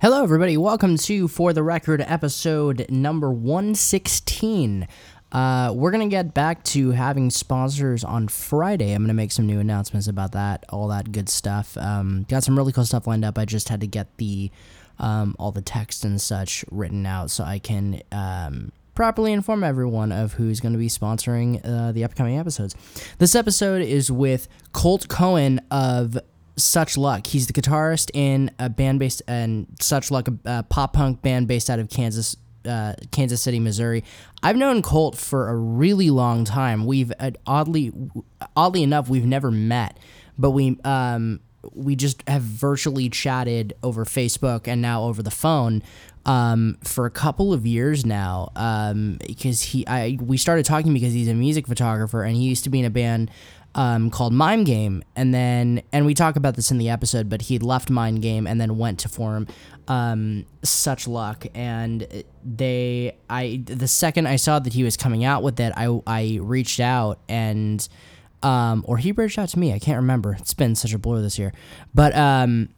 Hello, everybody. Welcome to For the Record episode number 116. Uh, we're going to get back to having sponsors on Friday. I'm going to make some new announcements about that, all that good stuff. Um, got some really cool stuff lined up. I just had to get the um, all the text and such written out so I can um, properly inform everyone of who's going to be sponsoring uh, the upcoming episodes. This episode is with Colt Cohen of such Luck. He's the guitarist in a band based and Such Luck, a, pop punk band based out of Kansas, uh, Kansas City, Missouri. I've known Colt for a really long time. We've uh, oddly, oddly enough, we've never met, but we um, we just have virtually chatted over Facebook and now over the phone um, for a couple of years now. Um, because he, I, we started talking because he's a music photographer and he used to be in a band um, called Mime Game, and then and we talk about this in the episode, but he left Mime Game and then went to form um, Such Luck, and they I the second I saw that he was coming out with it, I I reached out and um, or he reached out to me, I can't remember. It's been such a blur this year, but um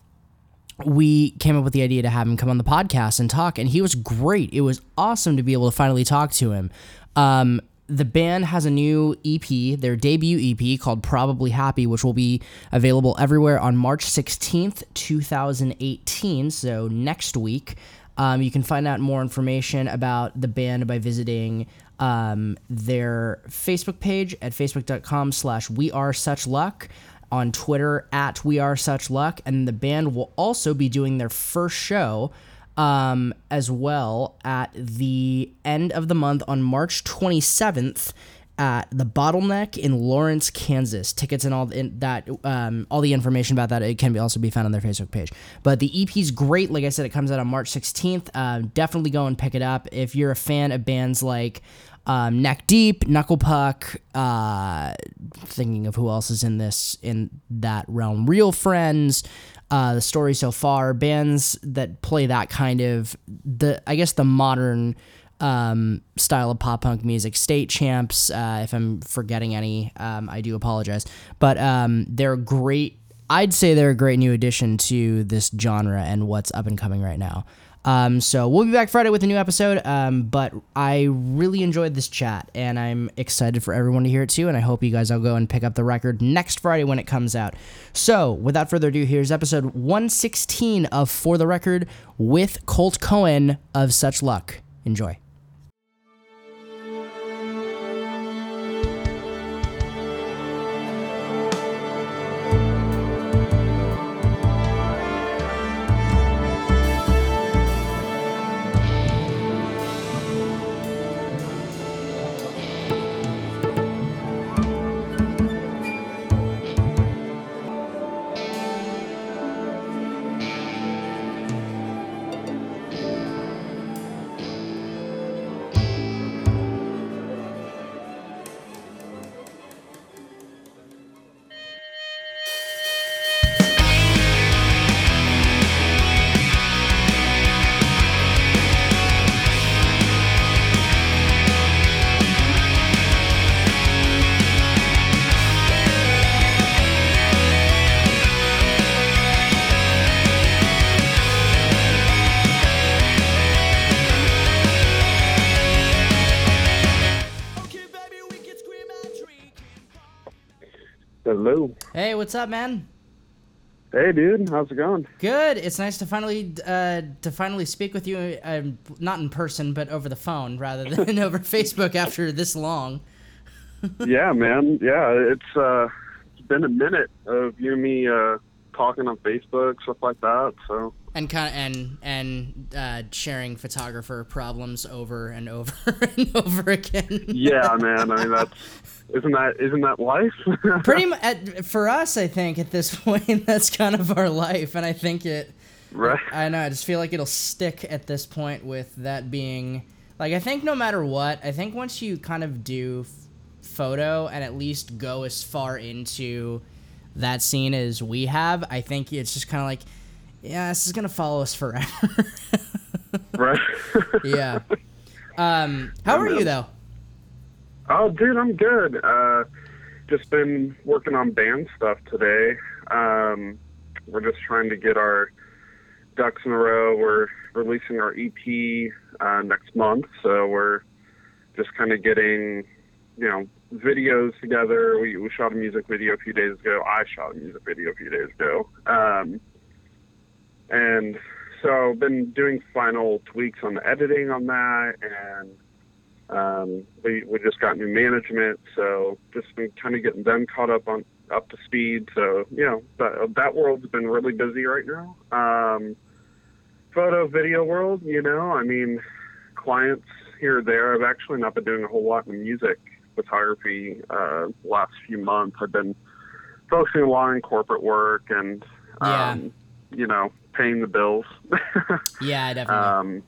we came up with the idea to have him come on the podcast and talk, and he was great. It was awesome to be able to finally talk to him. Um, the band has a new EP, their debut EP called Probably Happy, which will be available everywhere on March 16th, 2018. So next week. Um, you can find out more information about the band by visiting um, their Facebook page at facebook.com slash we are such luck on Twitter at we are such luck. And the band will also be doing their first show um, as well at the end of the month on March 27th at the Bottleneck in Lawrence, Kansas. Tickets and all in that, um, all the information about that, it can be also be found on their Facebook page. But the EP is great. Like I said, it comes out on March 16th. Uh, definitely go and pick it up if you're a fan of bands like um, Neck Deep, Knuckle Puck. Uh, thinking of who else is in this in that realm. Real Friends uh, the story so far. Bands that play that kind of the I guess the modern um, style of pop punk music. State Champs. Uh, if I'm forgetting any, um, I do apologize. But um, they're great. I'd say they're a great new addition to this genre and what's up and coming right now. Um, so we'll be back Friday with a new episode. Um, but I really enjoyed this chat, and I'm excited for everyone to hear it too. And I hope you guys all go and pick up the record next Friday when it comes out. So without further ado, here's episode 116 of For the Record with Colt Cohen of Such Luck. Enjoy. Hey, what's up, man? Hey, dude. How's it going? Good. It's nice to finally uh, to finally speak with you, uh, not in person, but over the phone rather than over Facebook after this long. yeah, man. Yeah, it's uh, it's been a minute of you and me uh, talking on Facebook, stuff like that. So and kind of and and uh, sharing photographer problems over and over and over again. yeah, man. I mean that's isn't that isn't that life? Pretty much for us, I think at this point that's kind of our life, and I think it. Right. I know. I just feel like it'll stick at this point with that being like I think no matter what, I think once you kind of do photo and at least go as far into that scene as we have, I think it's just kind of like, yeah, this is gonna follow us forever. right. yeah. Um, how are you though? Oh, dude, I'm good. Uh, just been working on band stuff today. Um, we're just trying to get our ducks in a row. We're releasing our EP uh, next month, so we're just kind of getting, you know, videos together. We, we shot a music video a few days ago. I shot a music video a few days ago. Um, and so I've been doing final tweaks on the editing on that, and um, we we just got new management, so just been kind of getting them caught up on up to speed. So you know that that world's been really busy right now. Um, photo video world, you know, I mean, clients here or there. I've actually not been doing a whole lot in music photography uh, last few months. I've been focusing a lot on corporate work and Yeah. um, you know paying the bills. Yeah, definitely. um,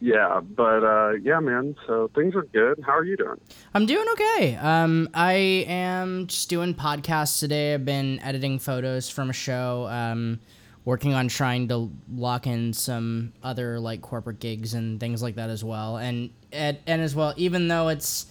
yeah, but uh, yeah, man. So things are good. How are you doing? I'm doing okay. Um, I am just doing podcasts today. I've been editing photos from a show. Um, working on trying to lock in some other like corporate gigs and things like that as well. And and, and as well, even though it's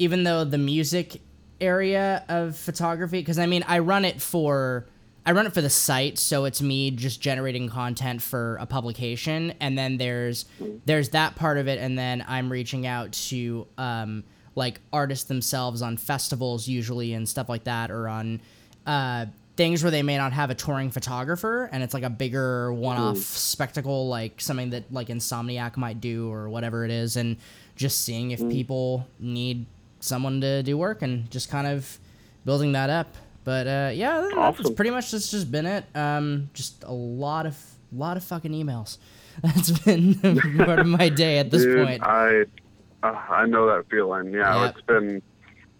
even though the music area of photography, because I mean, I run it for. I run it for the site, so it's me just generating content for a publication, and then there's there's that part of it, and then I'm reaching out to um, like artists themselves on festivals usually and stuff like that, or on uh, things where they may not have a touring photographer, and it's like a bigger one-off spectacle, like something that like Insomniac might do or whatever it is, and just seeing if people need someone to do work and just kind of building that up. But uh, yeah, than that, that's pretty much that's just been it. Um, just a lot of lot of fucking emails. That's been part of my day at this Dude, point. I uh, I know that feeling. Yeah, Yep. it's been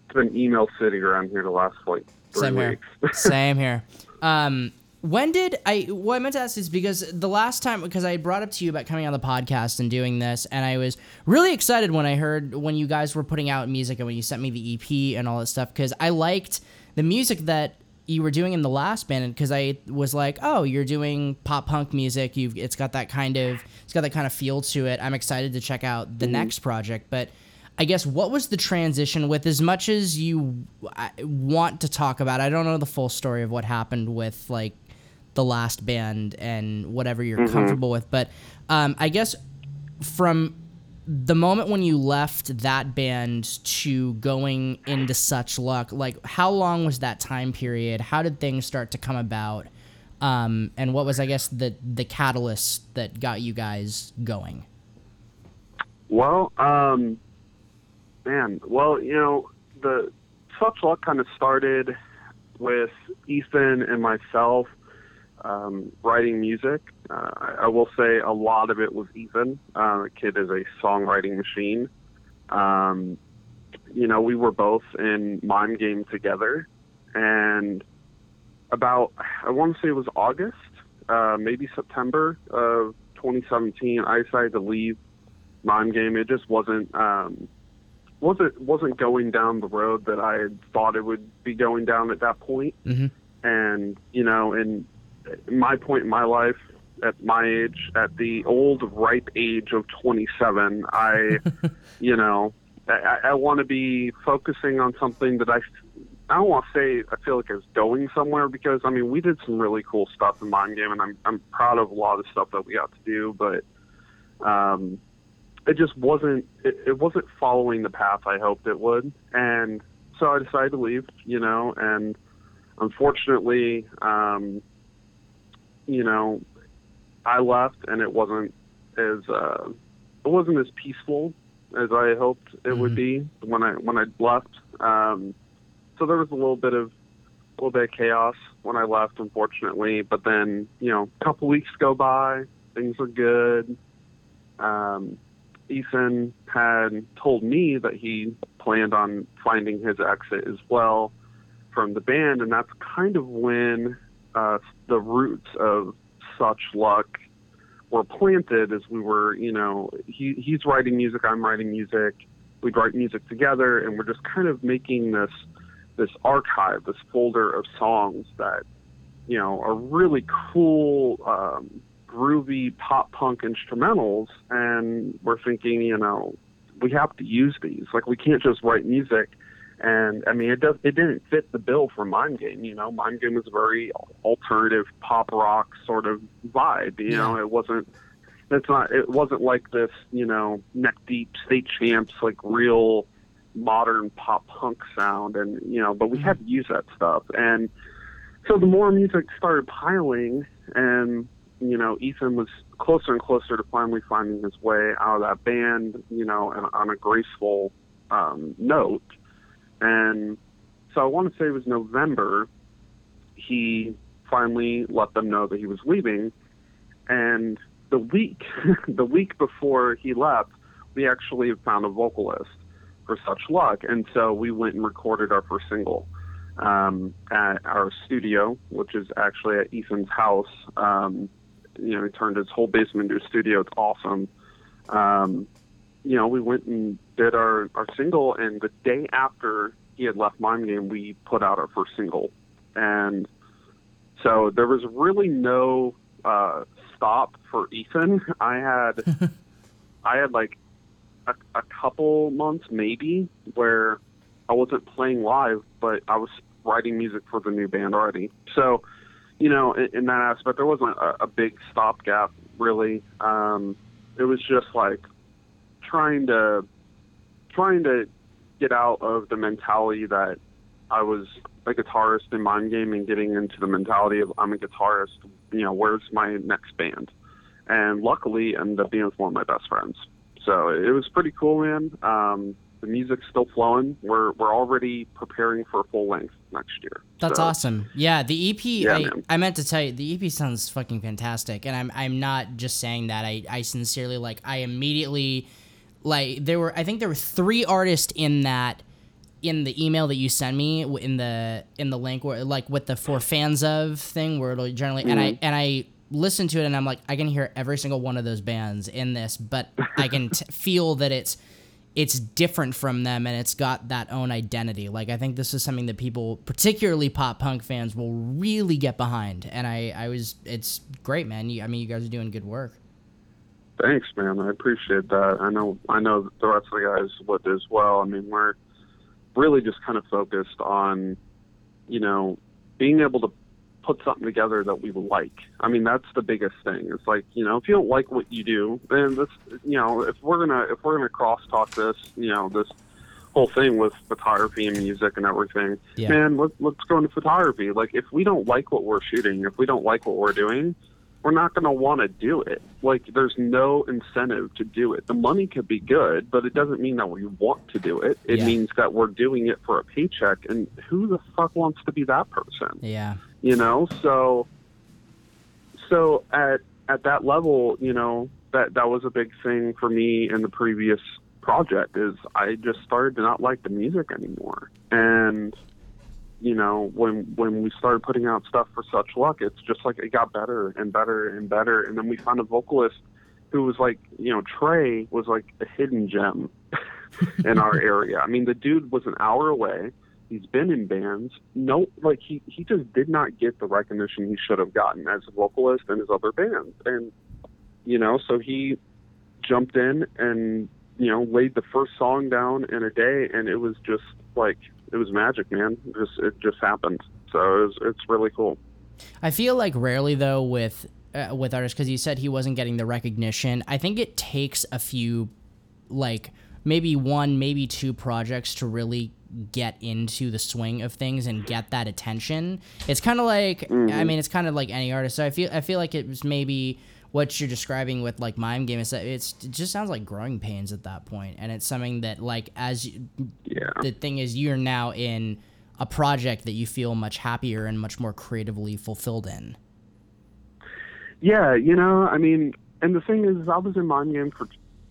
it's been email city around here the last like three Same here. Same here. Um, when did I? What I meant to ask is because the last time, because I brought up to you about coming on the podcast and doing this, and I was really excited when I heard when you guys were putting out music and when you sent me the EP and all that stuff, because I liked the music that you were doing in the last band, because I was like, oh, you're doing pop punk music. You've it's got that kind of it's got that kind of feel to it. I'm excited to check out the mm-hmm. next project, but. I guess what was the transition with as much as you want to talk about I don't know the full story of what happened with like the last band and whatever you're comfortable with. But um, I guess from the moment when you left that band to going into such luck like how long was that time period? How did things start to come about? Um, and what was I guess the the catalyst that got you guys going? Well, um, man, well, you know, the such luck kind of started with Ethan and myself um, writing music. Uh, I, I will say a lot of it was Ethan. Uh, the kid is a songwriting machine. Um, you know, we were both in Mime Game together, and about I want to say it was August, uh, maybe September of 2017. I decided to leave Mime Game. It just wasn't um, wasn't wasn't going down the road that I had thought it would be going down at that point. Mhm. And you know, in my point in my life, at my age, at the old ripe age of 27, I, you know, I, I want to be focusing on something that I. I don't want to say I feel like I was going somewhere because I mean we did some really cool stuff in Mind Game and I'm I'm proud of a lot of stuff that we got to do, but um, it just wasn't it, it wasn't following the path I hoped it would, and so I decided to leave. You know, and unfortunately, um, you know, I left and it wasn't as uh, it wasn't as peaceful as I hoped it would be when I when I left. Um, so there was a little bit of a little bit of chaos when I left, unfortunately. But then you know, a couple weeks go by, things were good. Um, Ethan had told me that he planned on finding his exit as well from the band, and that's kind of when uh, the roots of such luck were planted as we were, you know, he, he's writing music, I'm writing music, we'd write music together, and we're just kind of making this this archive, this folder of songs that, you know, are really cool, um, groovy pop punk instrumentals, and we're thinking, you know, we have to use these. Like we can't just write music And I mean, it does. It didn't fit the bill for Mind Game. You know, Mind Game was a very alternative pop rock sort of vibe. You know, it wasn't. It's not. It wasn't like this. You know, neck deep state champs like real modern pop punk sound. And you know, but we had to use that stuff. And so the more music started piling, and you know, Ethan was closer and closer to finally finding his way out of that band. You know, and on a graceful um, note and so I want to say it was November, he finally let them know that he was leaving. And the week, the week before he left, we actually found a vocalist for Such Luck. And so we went and recorded our first single um, at our studio, which is actually at Ethan's house. Um, you know, he turned his whole basement into a studio. It's awesome. Um, you know, we went and did our, our single, and the day after he had left Mind Game, we put out our first single. And so there was really no uh, stop for Ethan. I had, I had like a, a couple months maybe where I wasn't playing live, but I was writing music for the new band already. So, you know, in, in that aspect, there wasn't a, a big stopgap really. Um, it was just like trying to trying to get out of the mentality that I was a guitarist in mind game and getting into the mentality of I'm a guitarist. You know, where's my next band? And luckily, ended up being with one of my best friends. So it was pretty cool, man. Um, the music's still flowing. We're we're already preparing for full length next year. That's So, awesome. Yeah, the EP. Yeah, I. I meant to tell you, the EP sounds fucking fantastic, and I'm I'm not just saying that. I I sincerely like. I immediately like there were. I think there were three artists in that in the email that you sent me in the in the link where like with the for fans of thing where it'll generally and I mm-hmm. and I listened to it and I'm like I can hear every single one of those bands in this, but I can t- feel that it's it's different from them and it's got that own identity. Like I think this is something that people, particularly pop punk fans, will really get behind. And I, I was, it's great, man. You, I mean, you guys are doing good work. Thanks, man. I appreciate that. I know I know the rest of the guys would as well. I mean, we're really just kind of focused on, you know, being able to put something together that we like. I mean, that's the biggest thing. It's like, you know, if you don't like what you do, then this, you know, if we're gonna if we're gonna crosstalk this, you know, this whole thing with photography and music and everything, Yeah. man, let, let's go into photography. Like, if we don't like what we're shooting, if we don't like what we're doing, we're not going to want to do it. Like, there's no incentive to do it. The money could be good, but it doesn't mean that we want to do it. It Yeah. means that we're doing it for a paycheck, and who the fuck wants to be that person? Yeah. You know, so so at at that level, you know, that that was a big thing for me in the previous project is I just started to not like the music anymore. And you know, when when we started putting out stuff for Such Luck, it's just like it got better and better and better. And then we found a vocalist who was like, you know, Trey was like a hidden gem in our area. I mean, the dude was an hour away. He's been in bands. No, like he he just did not get the recognition he should have gotten as a vocalist in his other bands. And you know, so he jumped in and you know laid the first song down in a day, and it was just like it was magic, man. It just it just happened. So it was, it's really cool. I feel like rarely though with uh, with artists because you said he wasn't getting the recognition. I think it takes a few, like maybe one, maybe two projects to really get into the swing of things and get that attention. It's kind of like I mean, it's kind of like any artist. So I feel I feel like it was maybe what you're describing with like mime game is that it's it just sounds like growing pains at that point and it's something that like as you, Yeah. the thing is you're now in a project that you feel much happier and much more creatively fulfilled in Yeah, you know, I mean, and the thing is, I was in Mind Game for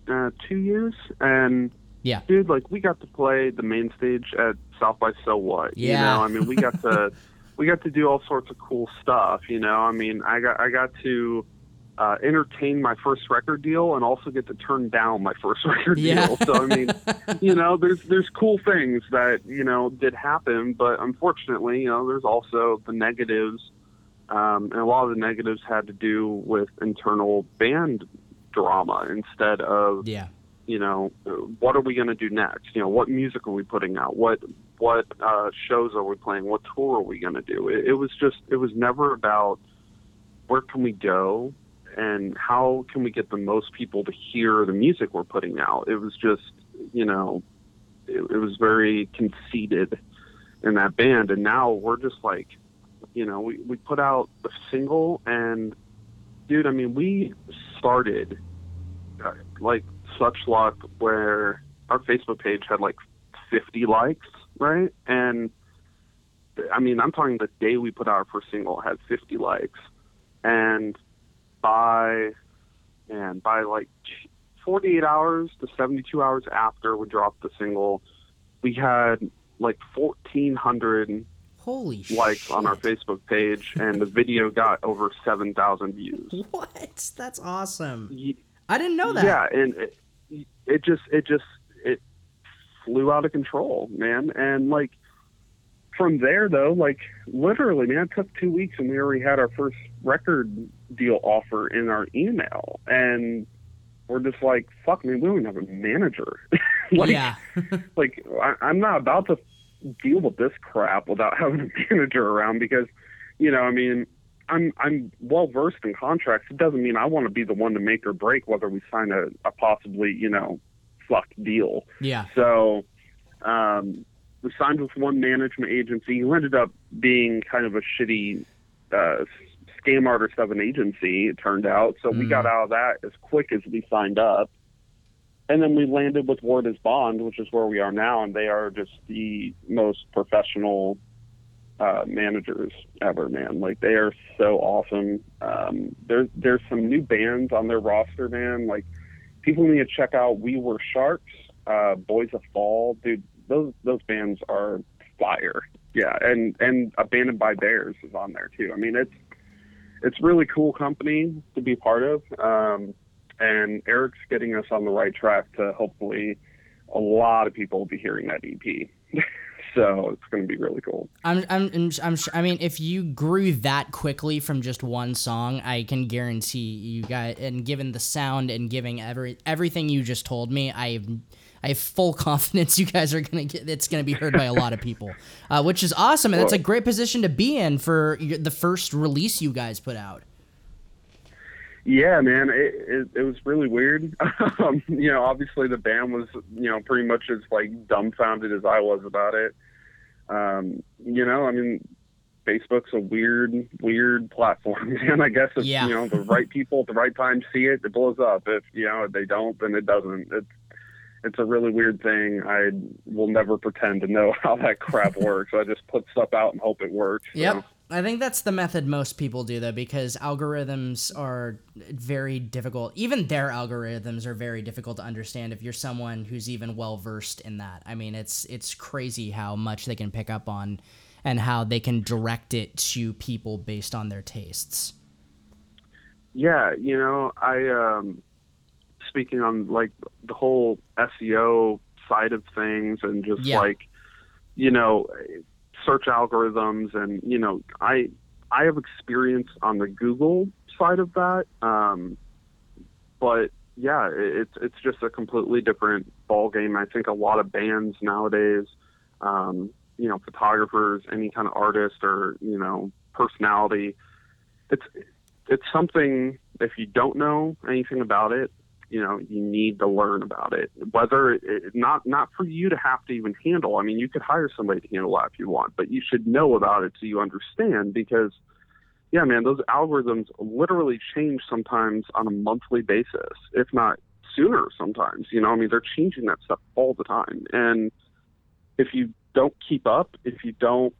uh, two years, and yeah dude, like we got to play the main stage at South by So What. You Yeah. know, I mean, we got to we got to do all sorts of cool stuff. You know, I mean, I got I got to uh, entertain my first record deal and also get to turn down my first record Yeah. deal. So I mean, you know, there's there's cool things that you know did happen, but unfortunately, you know, there's also the negatives. Um, and a lot of the negatives had to do with internal band drama instead of yeah you know, what are we going to do next? You know, what music are we putting out? What what uh, shows are we playing, what tour are we going to do. It, it was just, it was never about where can we go and how can we get the most people to hear the music we're putting out. It was just, you know, it, it was very conceited in that band, and now we're just like, you know, we we put out a single, and dude, I mean, we started uh, like such luck where our Facebook page had like 50 likes, right? And I mean, I'm talking the day we put out our first single had 50 likes, and by and by like 48 hours to 72 hours after we dropped the single, we had like 1,400 Holy likes shit. on our Facebook page, and the video got over 7,000 views. What? That's awesome. Ye- I didn't know that. Yeah, and it, it just it just it flew out of control, man. And like from there though, like literally, man, it took two weeks and we already had our first record deal offer in our email, and we're just like, fuck, man, we don't even have a manager. like, yeah. like I, I'm not about to deal with this crap without having a manager around because, you know, I mean, I'm I'm well versed in contracts. It doesn't mean I want to be the one to make or break whether we sign a, a possibly, you know, fucked deal. yeah. So um, we signed with one management agency who ended up being kind of a shitty uh, scam artist of an agency, it turned out. So we Mm. got out of that as quick as we signed up. And then we landed with Word is Bond, which is where we are now, and they are just the most professional uh, managers ever, man. Like they are so awesome. Um, there's there's some new bands on their roster, man. Like people need to check out We Were Sharks, uh, Boys of Fall, dude. Those those bands are fire. Yeah, and and Abandoned by Bears is on there too. I mean, it's it's really cool company to be part of. Um, and Eric's getting us on the right track to hopefully a lot of people will be hearing that EP. so it's going to be really cool. I'm, I'm, I'm, I'm sure, I mean, if you grew that quickly from just one song, I can guarantee you guys, and given the sound and giving every everything you just told me, I I have full confidence you guys are gonna get. It's gonna be heard by a lot of people, uh, which is awesome, and that's a great position to be in for the first release you guys put out. Yeah, man, it, it, it was really weird. um, you know, obviously the band was, you know, pretty much as like dumbfounded as I was about it. Um, you know, I mean, Facebook's a weird, weird platform, and I guess if Yeah. you know the right people at the right time see it, it blows up. If you know they don't, then it doesn't. It's it's a really weird thing. I will never pretend to know how that crap works. I just put stuff out and hope it works. so. Yep. I think that's the method most people do though because algorithms are very difficult. Even their algorithms are very difficult to understand if you're someone who's even well versed in that. I mean, it's it's crazy how much they can pick up on and how they can direct it to people based on their tastes. Yeah, you know, I um speaking on like the whole SEO side of things and just Yeah. like you know, search algorithms and you know, I I have experience on the Google side of that. Um but yeah, it- it's it's just a completely different ball game. I think a lot of bands nowadays um you know, photographers, any kind of artist or, you know, personality, it's it's something if you don't know anything about it you know you need to learn about it. Whether it, not not for you to have to even handle. I mean you could hire somebody to handle that if you want but you should know about it so you understand because yeah man those algorithms literally change sometimes on a monthly basis if not sooner sometimes you know i mean they're changing that stuff all the time. And if you don't keep up if you don't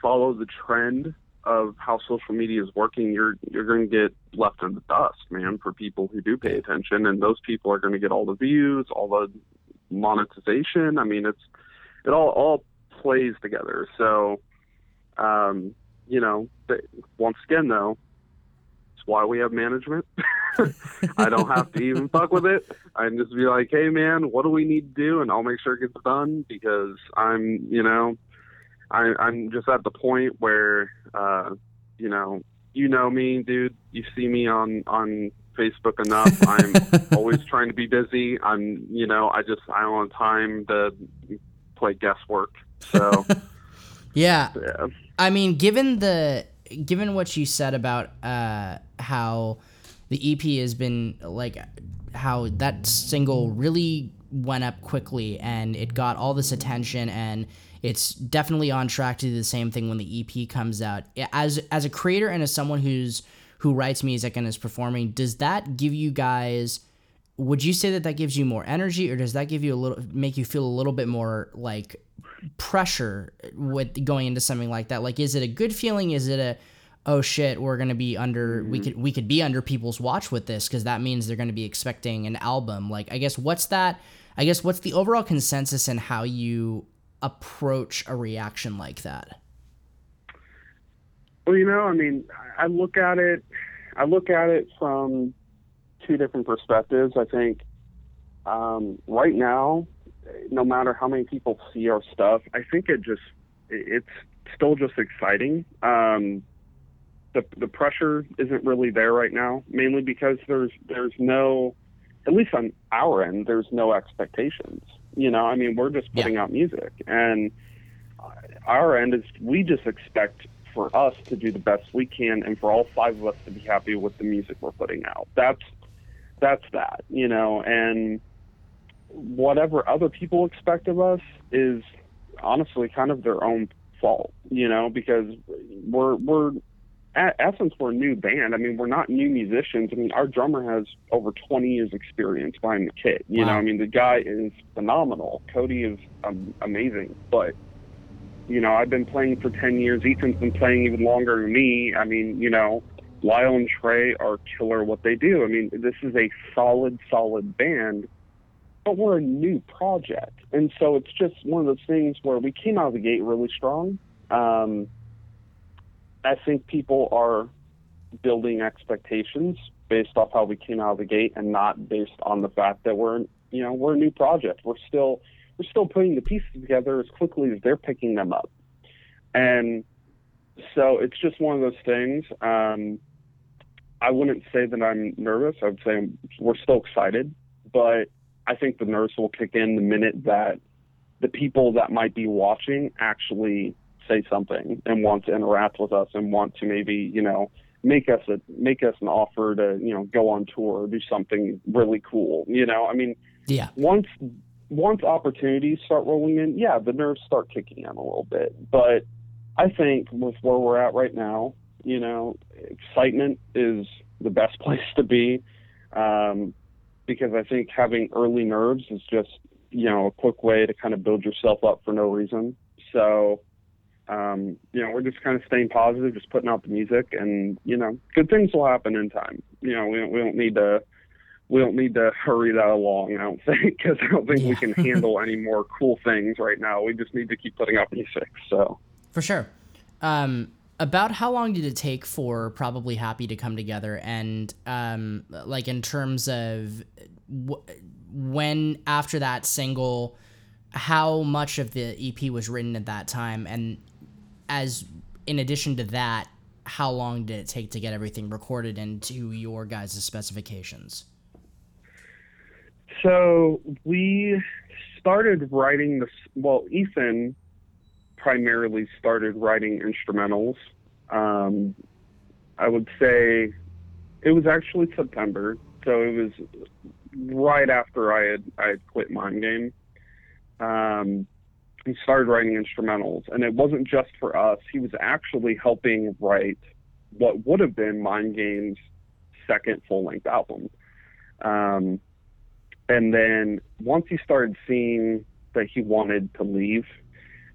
follow the trend of how social media is working, you're you're going to get left in the dust, man. For people who do pay attention, and those people are going to get all the views, all the monetization. I mean, it's it all all plays together. So, um, you know, once again, though, it's why we have management. I don't have to even fuck with it. I can just be like, hey, man, what do we need to do, and I'll make sure it gets done because I'm, you know. I, I'm just at the point where, uh, you know, you know me, dude. You see me on on Facebook enough. I'm always trying to be busy. I'm, you know, I just I don't have time to play guesswork. So yeah. yeah. I mean, given the given what you said about uh, how the EP has been like how that single really went up quickly and it got all this attention and it's definitely on track to do the same thing when the EP comes out. As as a creator and as someone who's who writes music and is performing, does that give you guys would you say that that gives you more energy or does that give you a little make you feel a little bit more like pressure with going into something like that? Like is it a good feeling? Is it a oh shit we're gonna be under we mm-hmm. could we could be under people's watch with this because that means they're gonna be expecting an album. Like i guess what's that i guess what's the overall consensus in how you approach a reaction like that Well, you know, I mean, I look at it. I look at it from two different perspectives. I think um, right now, no matter how many people see our stuff, I think it just it's still just exciting. Um, the the pressure isn't really there right now, mainly because there's there's no, at least on our end, there's no expectations. You know, I mean, we're just putting out music, and our end is we just expect for us to do the best we can and for all five of us to be happy with the music we're putting out. That's that's that, you know, and whatever other people expect of us is honestly kind of their own fault, you know, because we're we're at essence we're a new band. I mean, we're not new musicians. I mean, our drummer has over 20 years experience behind the kit. You know, I mean, the guy is phenomenal. Cody is um, amazing, but you know, I've been playing for 10 years. Ethan's been playing even longer than me. I mean, you know, Lyle and Trey are killer what they do. I mean, this is a solid, solid band, but we're a new project. And so it's just one of those things where we came out of the gate really strong. Um, I think people are building expectations based off how we came out of the gate and not based on the fact that we're, you know, we're a new project. We're still, we're still putting the pieces together as quickly as they're picking them up. And so it's just one of those things. Um, I wouldn't say that I'm nervous. I would say we're still excited, but I think the nerves will kick in the minute that the people that might be watching actually say something and want to interact with us and want to maybe, you know, make us a make us an offer to, you know, go on tour or do something really cool. You know, I mean, yeah once once opportunities start rolling in, yeah, the nerves start kicking in a little bit. But I think with where we're at right now, you know, excitement is the best place to be. Um, because I think having early nerves is just, you know, a quick way to kind of build yourself up for no reason. So, um, you know, we're just kind of staying positive, just putting out the music, and you know, good things will happen in time. You know, we don't, we don't need to we don't need to hurry that along. I don't think because I don't think we can handle any more cool things right now. We just need to keep putting out music. So. For sure. Um, about how long did it take for probably happy to come together and um, like in terms of w- when after that single how much of the ep was written at that time and as in addition to that how long did it take to get everything recorded into your guys' specifications So we started writing this. Well, Ethan primarily started writing instrumentals. Um, I would say it was actually September, so it was right after I had I had quit Mind Game. Um, he started writing instrumentals, and it wasn't just for us. He was actually helping write what would have been Mind Game's second full length album. Um, and then once he started seeing that he wanted to leave,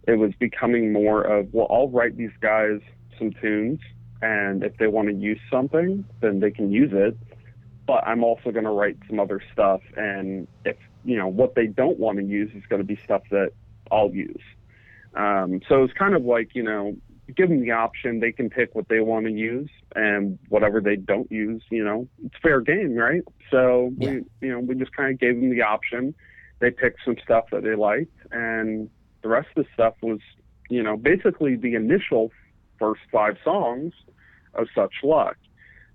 it was becoming more of, well, I'll write these guys some tunes, and if they want to use something, then they can use it. But I'm also going to write some other stuff, and if you know what they don't want to use is going to be stuff that I'll use. Um, so it's kind of like you know, give them the option; they can pick what they want to use, and whatever they don't use, you know, it's fair game, right? So Yeah. we, you know, we just kind of gave them the option. They picked some stuff that they liked, and the rest of the stuff was, you know, basically the initial first five songs of Such Luck.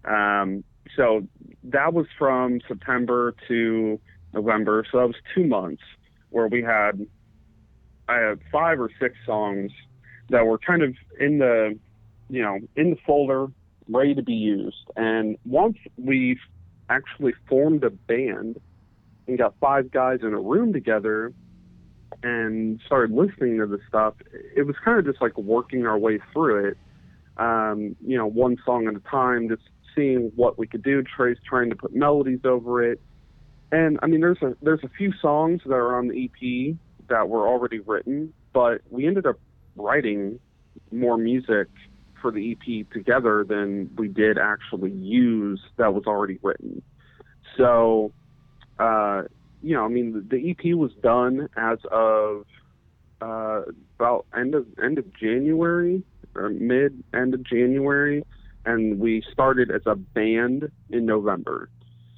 Um, so that was from September to November. So that was two months where we had I have five or six songs that were kind of in the, you know, in the folder, ready to be used. And once we've actually formed a band and got five guys in a room together and started listening to the stuff, it was kind of just like working our way through it. Um, you know, one song at a time, just seeing what we could do. Trey's trying to put melodies over it. And I mean, there's a there's a few songs that are on the EP that were already written, but we ended up writing more music for the EP together than we did actually use that was already written. So, uh, you know, I mean, the, EP was done as of uh, about end of end of January or mid end of January, and we started as a band in November.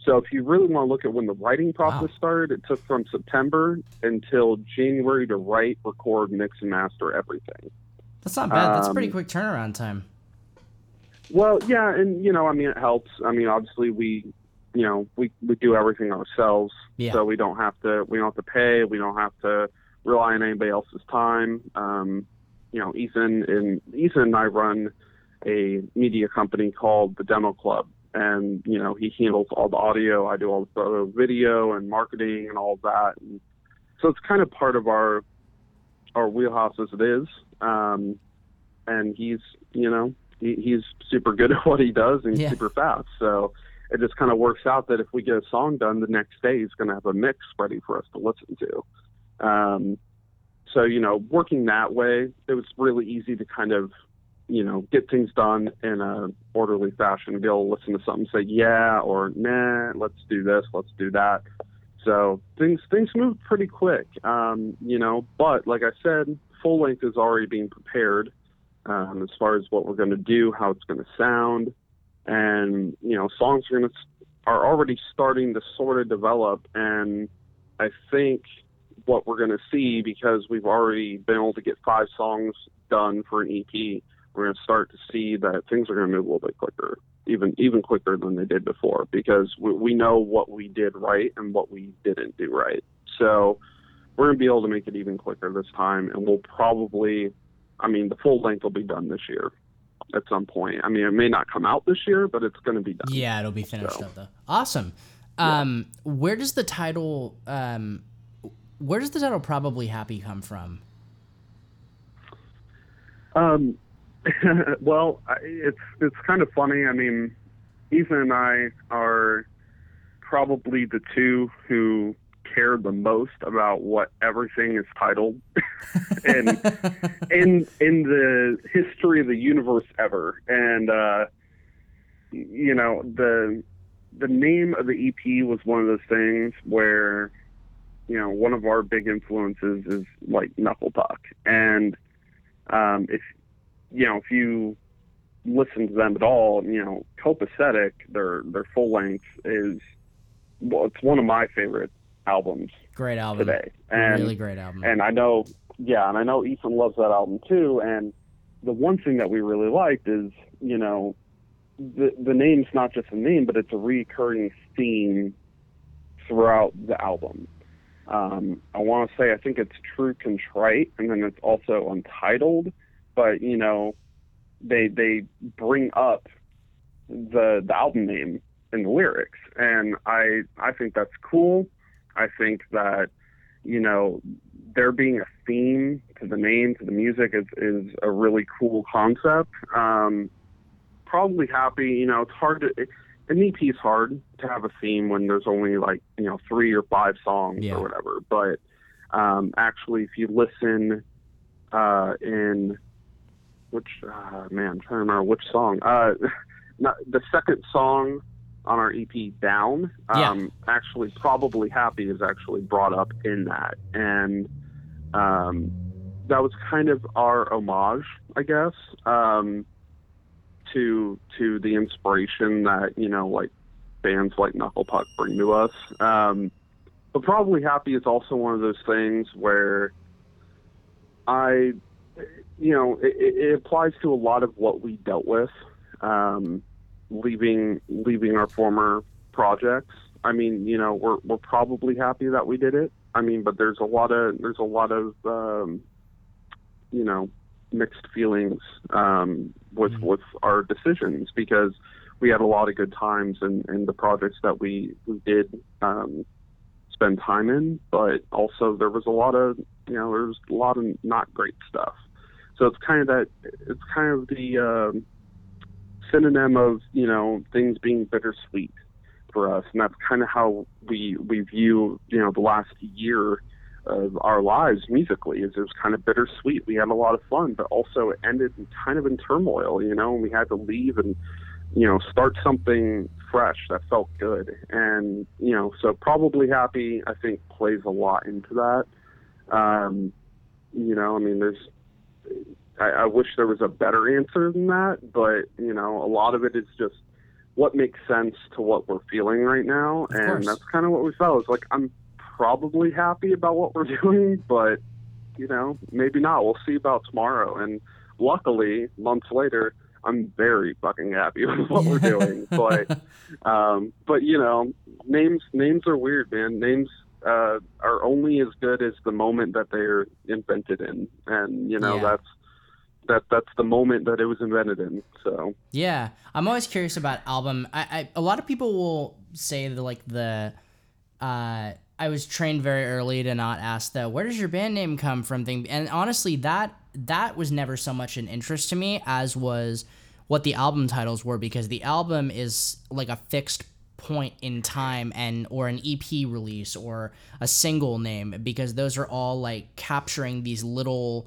So if you really want to look at when the writing process Wow. started, it took from September until January to write, record, mix, and master everything. That's not bad. That's a pretty Um, quick turnaround time. Well, yeah, and you know, I mean, it helps. I mean, obviously, we, you know, we we do everything ourselves, Yeah. so we don't have to we don't have to pay, we don't have to rely on anybody else's time. Um, you know, Ethan and Ethan and I run a media company called the Demo Club, and you know, he handles all the audio, I do all the photo, video, and marketing, and all that. And so it's kind of part of our our wheelhouse as it is. Um, and he's, you know, he, he's super good at what he does and Yeah. super fast. So it just kind of works out that if we get a song done the next day, he's going to have a mix ready for us to listen to. Um, so, you know, working that way, it was really easy to kind of, you know, get things done in a orderly fashion, be able to listen to something, say, yeah, or nah, let's do this, let's do that. So things things moved pretty quick, um, you know. But like I said, full length is already being prepared um, as far as what we're going to do, how it's going to sound, and you know, songs are going to are already starting to sort of develop. And I think what we're going to see because we've already been able to get five songs done for an EP, we're going to start to see that things are going to move a little bit quicker, even even quicker than they did before, because we, we know what we did right and what we didn't do right. So we're going to be able to make it even quicker this time, and we'll probably, I mean, the full length will be done this year at some point. I mean, it may not come out this year, but it's going to be done. Yeah, it'll be finished So- up though. Awesome. Um, where does the title um, where does the title probably happy come from? Um, well, it's it's kind of funny. I mean, Ethan and I are probably the two who care the most about what everything is titled in in in the history of the universe ever. And uh, you know, the the name of the EP was one of those things where you know one of our big influences is like Knuckle Puck, and um, if you know if you listen to them at all, you know Copacetic, their their full length is well, it's one of my favorite albums Great album. today, and really great album. and I know, yeah, and I know Ethan loves that album too. And the one thing that we really liked is, you know, the the name's not just a name, but it's a recurring theme throughout the album. Um, I want to say I think it's True Contrite, and then it's also Untitled. But you know, they they bring up the the album name in the lyrics, and I I think that's cool. I think that you know there being a theme to the name to the music is is a really cool concept. Um, probably happy. You know, it's hard to. It, an EP is hard to have a theme when there's only like you know three or five songs Yeah. or whatever. But um, actually, if you listen uh, in which uh, man, I'm trying to remember which song. Uh, not, the second song on our EP, Down. Yeah. Um, Actually, probably happy is actually brought up in that, and um, that was kind of our homage, I guess, um, to to the inspiration that you know, like bands like Knuckle Puck bring to us. Um, but probably happy is also one of those things where I, you know, it, it applies to a lot of what we dealt with, um, leaving leaving our former projects. I mean, you know, we're we're probably happy that we did it. I mean, but there's a lot of there's a lot of um, you know mixed feelings um, with mm-hmm. with our decisions because we had a lot of good times in, in the projects that we we did um, spend time in, but also there was a lot of you know there was a lot of not great stuff. So it's kind of that it's kind of the um, synonym of you know things being bittersweet for us, and that's kind of how we we view you know the last year of our lives musically. Is it was kind of bittersweet. We had a lot of fun, but also it ended kind of in turmoil, you know, and we had to leave and you know start something fresh that felt good, and you know so probably happy I think plays a lot into that. Um, you know, I mean, there's I, I wish there was a better answer than that, but you know, a lot of it is just what makes sense to what we're feeling right now, of and course. that's kind of what we felt. It's like I'm probably happy about what we're doing, but you know, maybe not. We'll see about tomorrow. And luckily, months later, I'm very fucking happy with what we're doing. but um, but you know, names names are weird, man. Names uh, are only as good as the moment that they're invented in, and you know Yeah. that's that that's the moment that it was invented in. So Yeah, I'm always curious about album. I, I a lot of people will say that like the, uh, I was trained very early to not ask the where does your band name come from thing, and honestly that that was never so much an interest to me as was what the album titles were because the album is like a fixed point in time and or an EP release or a single name because those are all like capturing these little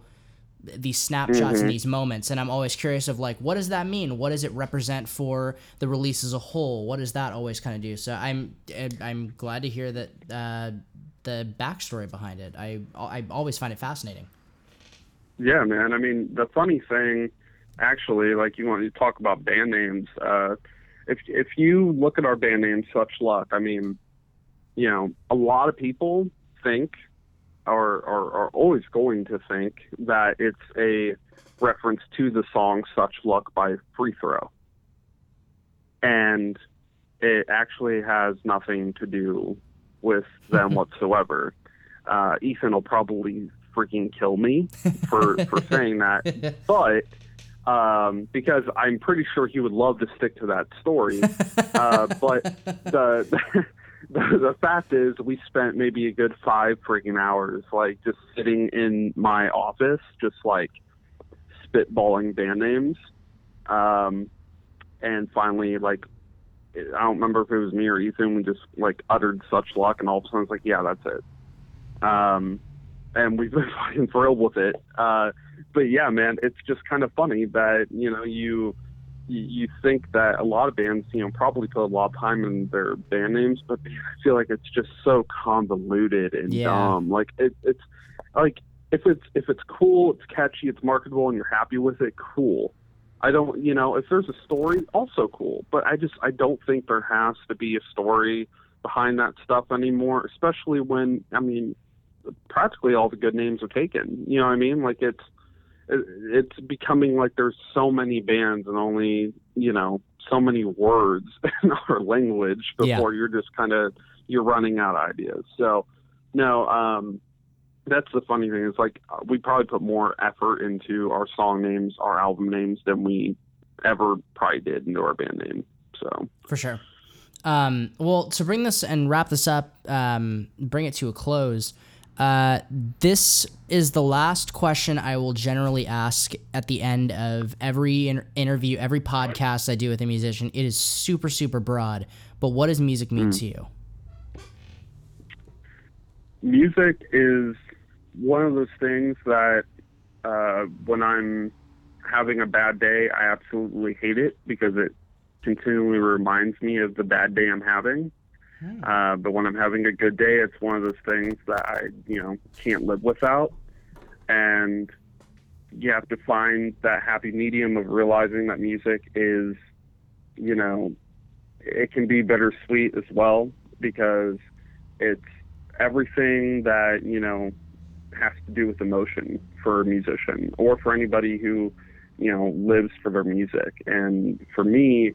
these snapshots and these moments. And i'm always curious of like what does that mean? What does it represent for the release as a whole? What does that always kind of do? So i'm i'm glad to hear that uh, the backstory behind it. I i always find it fascinating. Yeah, man. I mean, the funny thing, actually, like you want to talk about band names. Uh, if if you look at our band name, Such Luck, I mean, you know, a lot of people think, or or are always going to think that it's a reference to the song "Such Luck" by Free Throw, and it actually has nothing to do with them whatsoever. Uh, Ethan will probably freaking kill me for for saying that, but um, because I'm pretty sure he would love to stick to that story. Uh, but the, the the fact is, we spent maybe a good five freaking hours, like just sitting in my office, just like spitballing band names, um, and finally, like I don't remember if it was me or Ethan. We just like uttered such luck, and all of a sudden it's like, yeah, that's it. Um, and we've been fucking thrilled with it. Uh, but yeah, man, it's just kind of funny that you know you you think that a lot of bands, you know, probably put a lot of time in their band names, but I feel like it's just so convoluted and Yeah. dumb. Like it, it's like if it's if it's cool, it's catchy, it's marketable, and you're happy with it, cool. I don't, you know, if there's a story, also cool. But I just I don't think there has to be a story behind that stuff anymore, especially when I mean, practically all the good names are taken. You know what I mean? Like it's it- it's becoming like there's so many bands and only you know so many words in our language Yeah. before you're just kind of you're running out of ideas. So no, um, that's the funny thing. Is like uh, we probably put more effort into our song names, our album names than we ever probably did into our band name. So for sure um, well to bring this and wrap this up um, bring it to a close uh, this is the last question I will generally ask at the end of every in- interview, every podcast I do with a musician. It is super, super broad, but what does music mean to you? music is one of those things that uh, when I'm having a bad day, I absolutely hate it because it continually reminds me of the bad day I'm having. Uh, but when I'm having a good day, it's one of those things that I, you know, can't live without. And you have to find that happy medium of realizing that music is, you know, it can be bittersweet as well because it's everything that you know has to do with emotion for a musician or for anybody who you know lives for their music and for me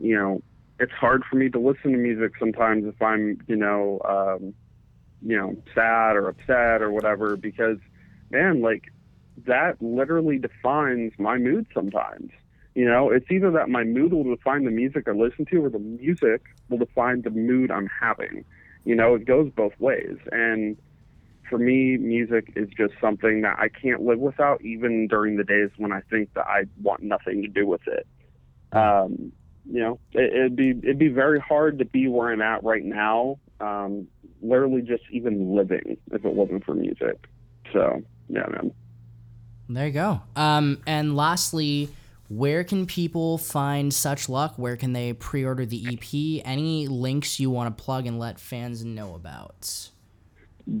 you know it's hard for me to listen to music sometimes if i'm you know um you know, sad or upset or whatever because, man, like that literally defines my mood sometimes. You know, it's either that my mood will define the music I listen to or the music will define the mood I'm having. You know, it goes both ways. And for me, music is just something that I can't live without, even during the days when I think that I want nothing to do with it. Um, you know, it, it'd be it'd be very hard to be where I'm at right now, um, literally just even living if it wasn't for music. So yeah, man. There you go. Um, and lastly, where can people find Such Luck? Where can they pre-order the EP? Any links you want to plug and let fans know about?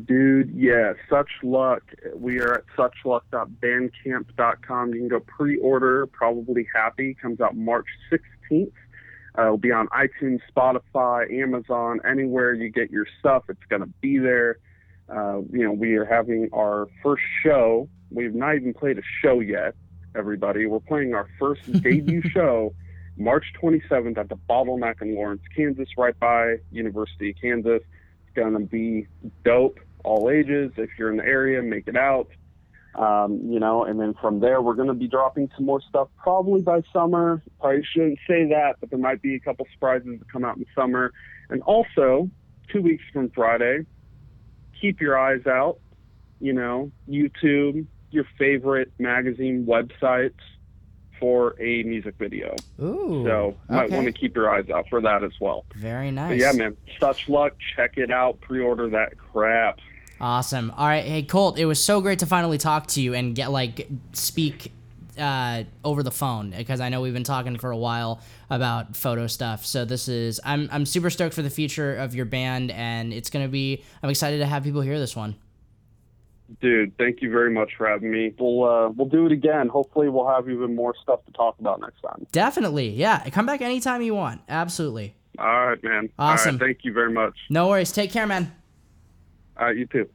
Dude, yeah, Such Luck. We are at suchluck.bandcamp.com. You can go pre-order. Probably Happy comes out March 16th. Uh, it'll be on iTunes, Spotify, Amazon, anywhere you get your stuff. It's going to be there. Uh, you know, we are having our first show. We've not even played a show yet, everybody. We're playing our first debut show March 27th at the Bottleneck in Lawrence, Kansas, right by University of Kansas. It's going to be dope, all ages. If you're in the area, make it out. Um, you know, and then from there, we're going to be dropping some more stuff probably by summer. Probably shouldn't say that, but there might be a couple surprises that come out in summer. And also, two weeks from Friday, keep your eyes out. You know, YouTube, your favorite magazine websites for a music video. Ooh. So might okay. want to keep your eyes out for that as well. Very nice. But yeah, man, such luck. Check it out. Pre-order that crap. Awesome. All right, hey Colt, it was so great to finally talk to you and get like speak uh, over the phone because I know we've been talking for a while about photo stuff. So this is I'm I'm super stoked for the future of your band and it's gonna be I'm excited to have people hear this one. Dude, thank you very much for having me. We'll uh, we'll do it again. Hopefully, we'll have even more stuff to talk about next time. Definitely, yeah. Come back anytime you want. Absolutely. All right, man. Awesome. All right, thank you very much. No worries. Take care, man. All right, you too.